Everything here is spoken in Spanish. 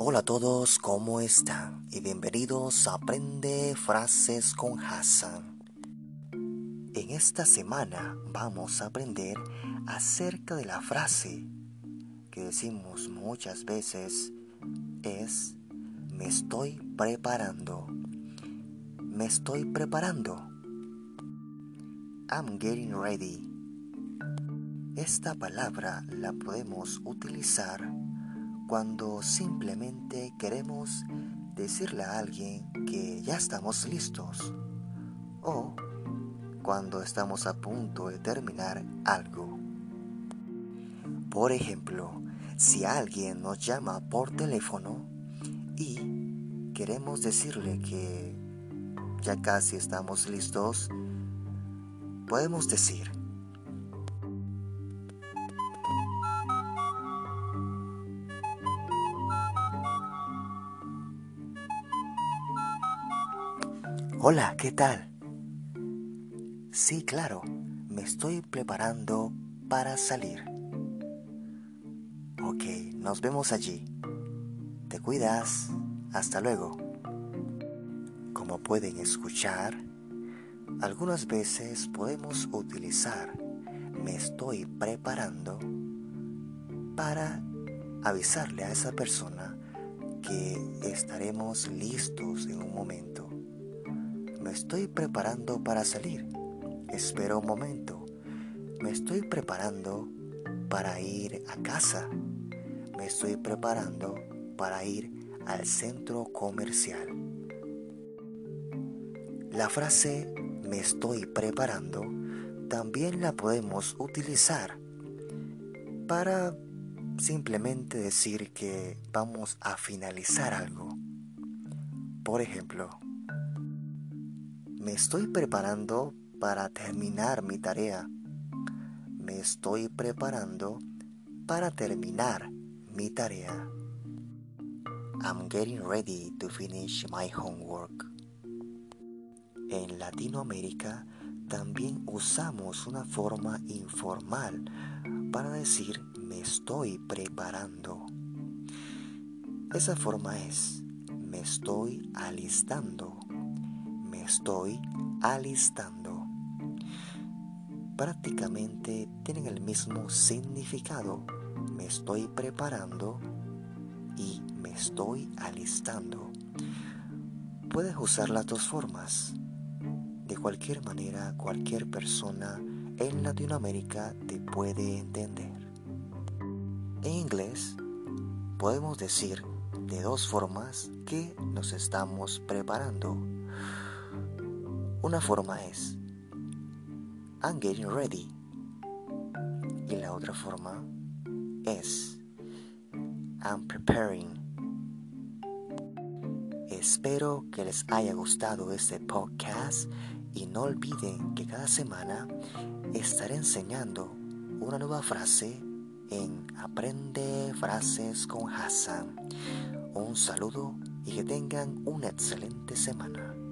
Hola a todos, ¿cómo están? Y bienvenidos a Aprende Frases con Hassan. En esta semana vamos a aprender acerca de la frase que decimos muchas veces es me estoy preparando. Me estoy preparando. I'm getting ready. Esta palabra la podemos utilizar cuando simplemente queremos decirle a alguien que ya estamos listos o cuando estamos a punto de terminar algo. Por ejemplo, si alguien nos llama por teléfono y queremos decirle que ya casi estamos listos, podemos decir, Hola, ¿qué tal? Sí, claro, me estoy preparando para salir. Ok, nos vemos allí. Te cuidas. Hasta luego. Como pueden escuchar, algunas veces podemos utilizar me estoy preparando para avisarle a esa persona que estaremos listos en un momento. Me estoy preparando para salir. Espera un momento. Me estoy preparando para ir a casa. Me estoy preparando para ir al centro comercial. La frase me estoy preparando también la podemos utilizar para simplemente decir que vamos a finalizar algo. Por ejemplo, me estoy preparando para terminar mi tarea. Me estoy preparando para terminar mi tarea. I'm getting ready to finish my homework. En Latinoamérica también usamos una forma informal para decir me estoy preparando. Esa forma es me estoy alistando. Estoy alistando. Prácticamente tienen el mismo significado. Me estoy preparando y me estoy alistando. Puedes usar las dos formas. De cualquier manera, cualquier persona en Latinoamérica te puede entender. En inglés, podemos decir de dos formas que nos estamos preparando. Una forma es I'm getting ready. Y la otra forma es I'm preparing. Espero que les haya gustado este podcast y no olviden que cada semana estaré enseñando una nueva frase en Aprende Frases con Hassan. Un saludo y que tengan una excelente semana.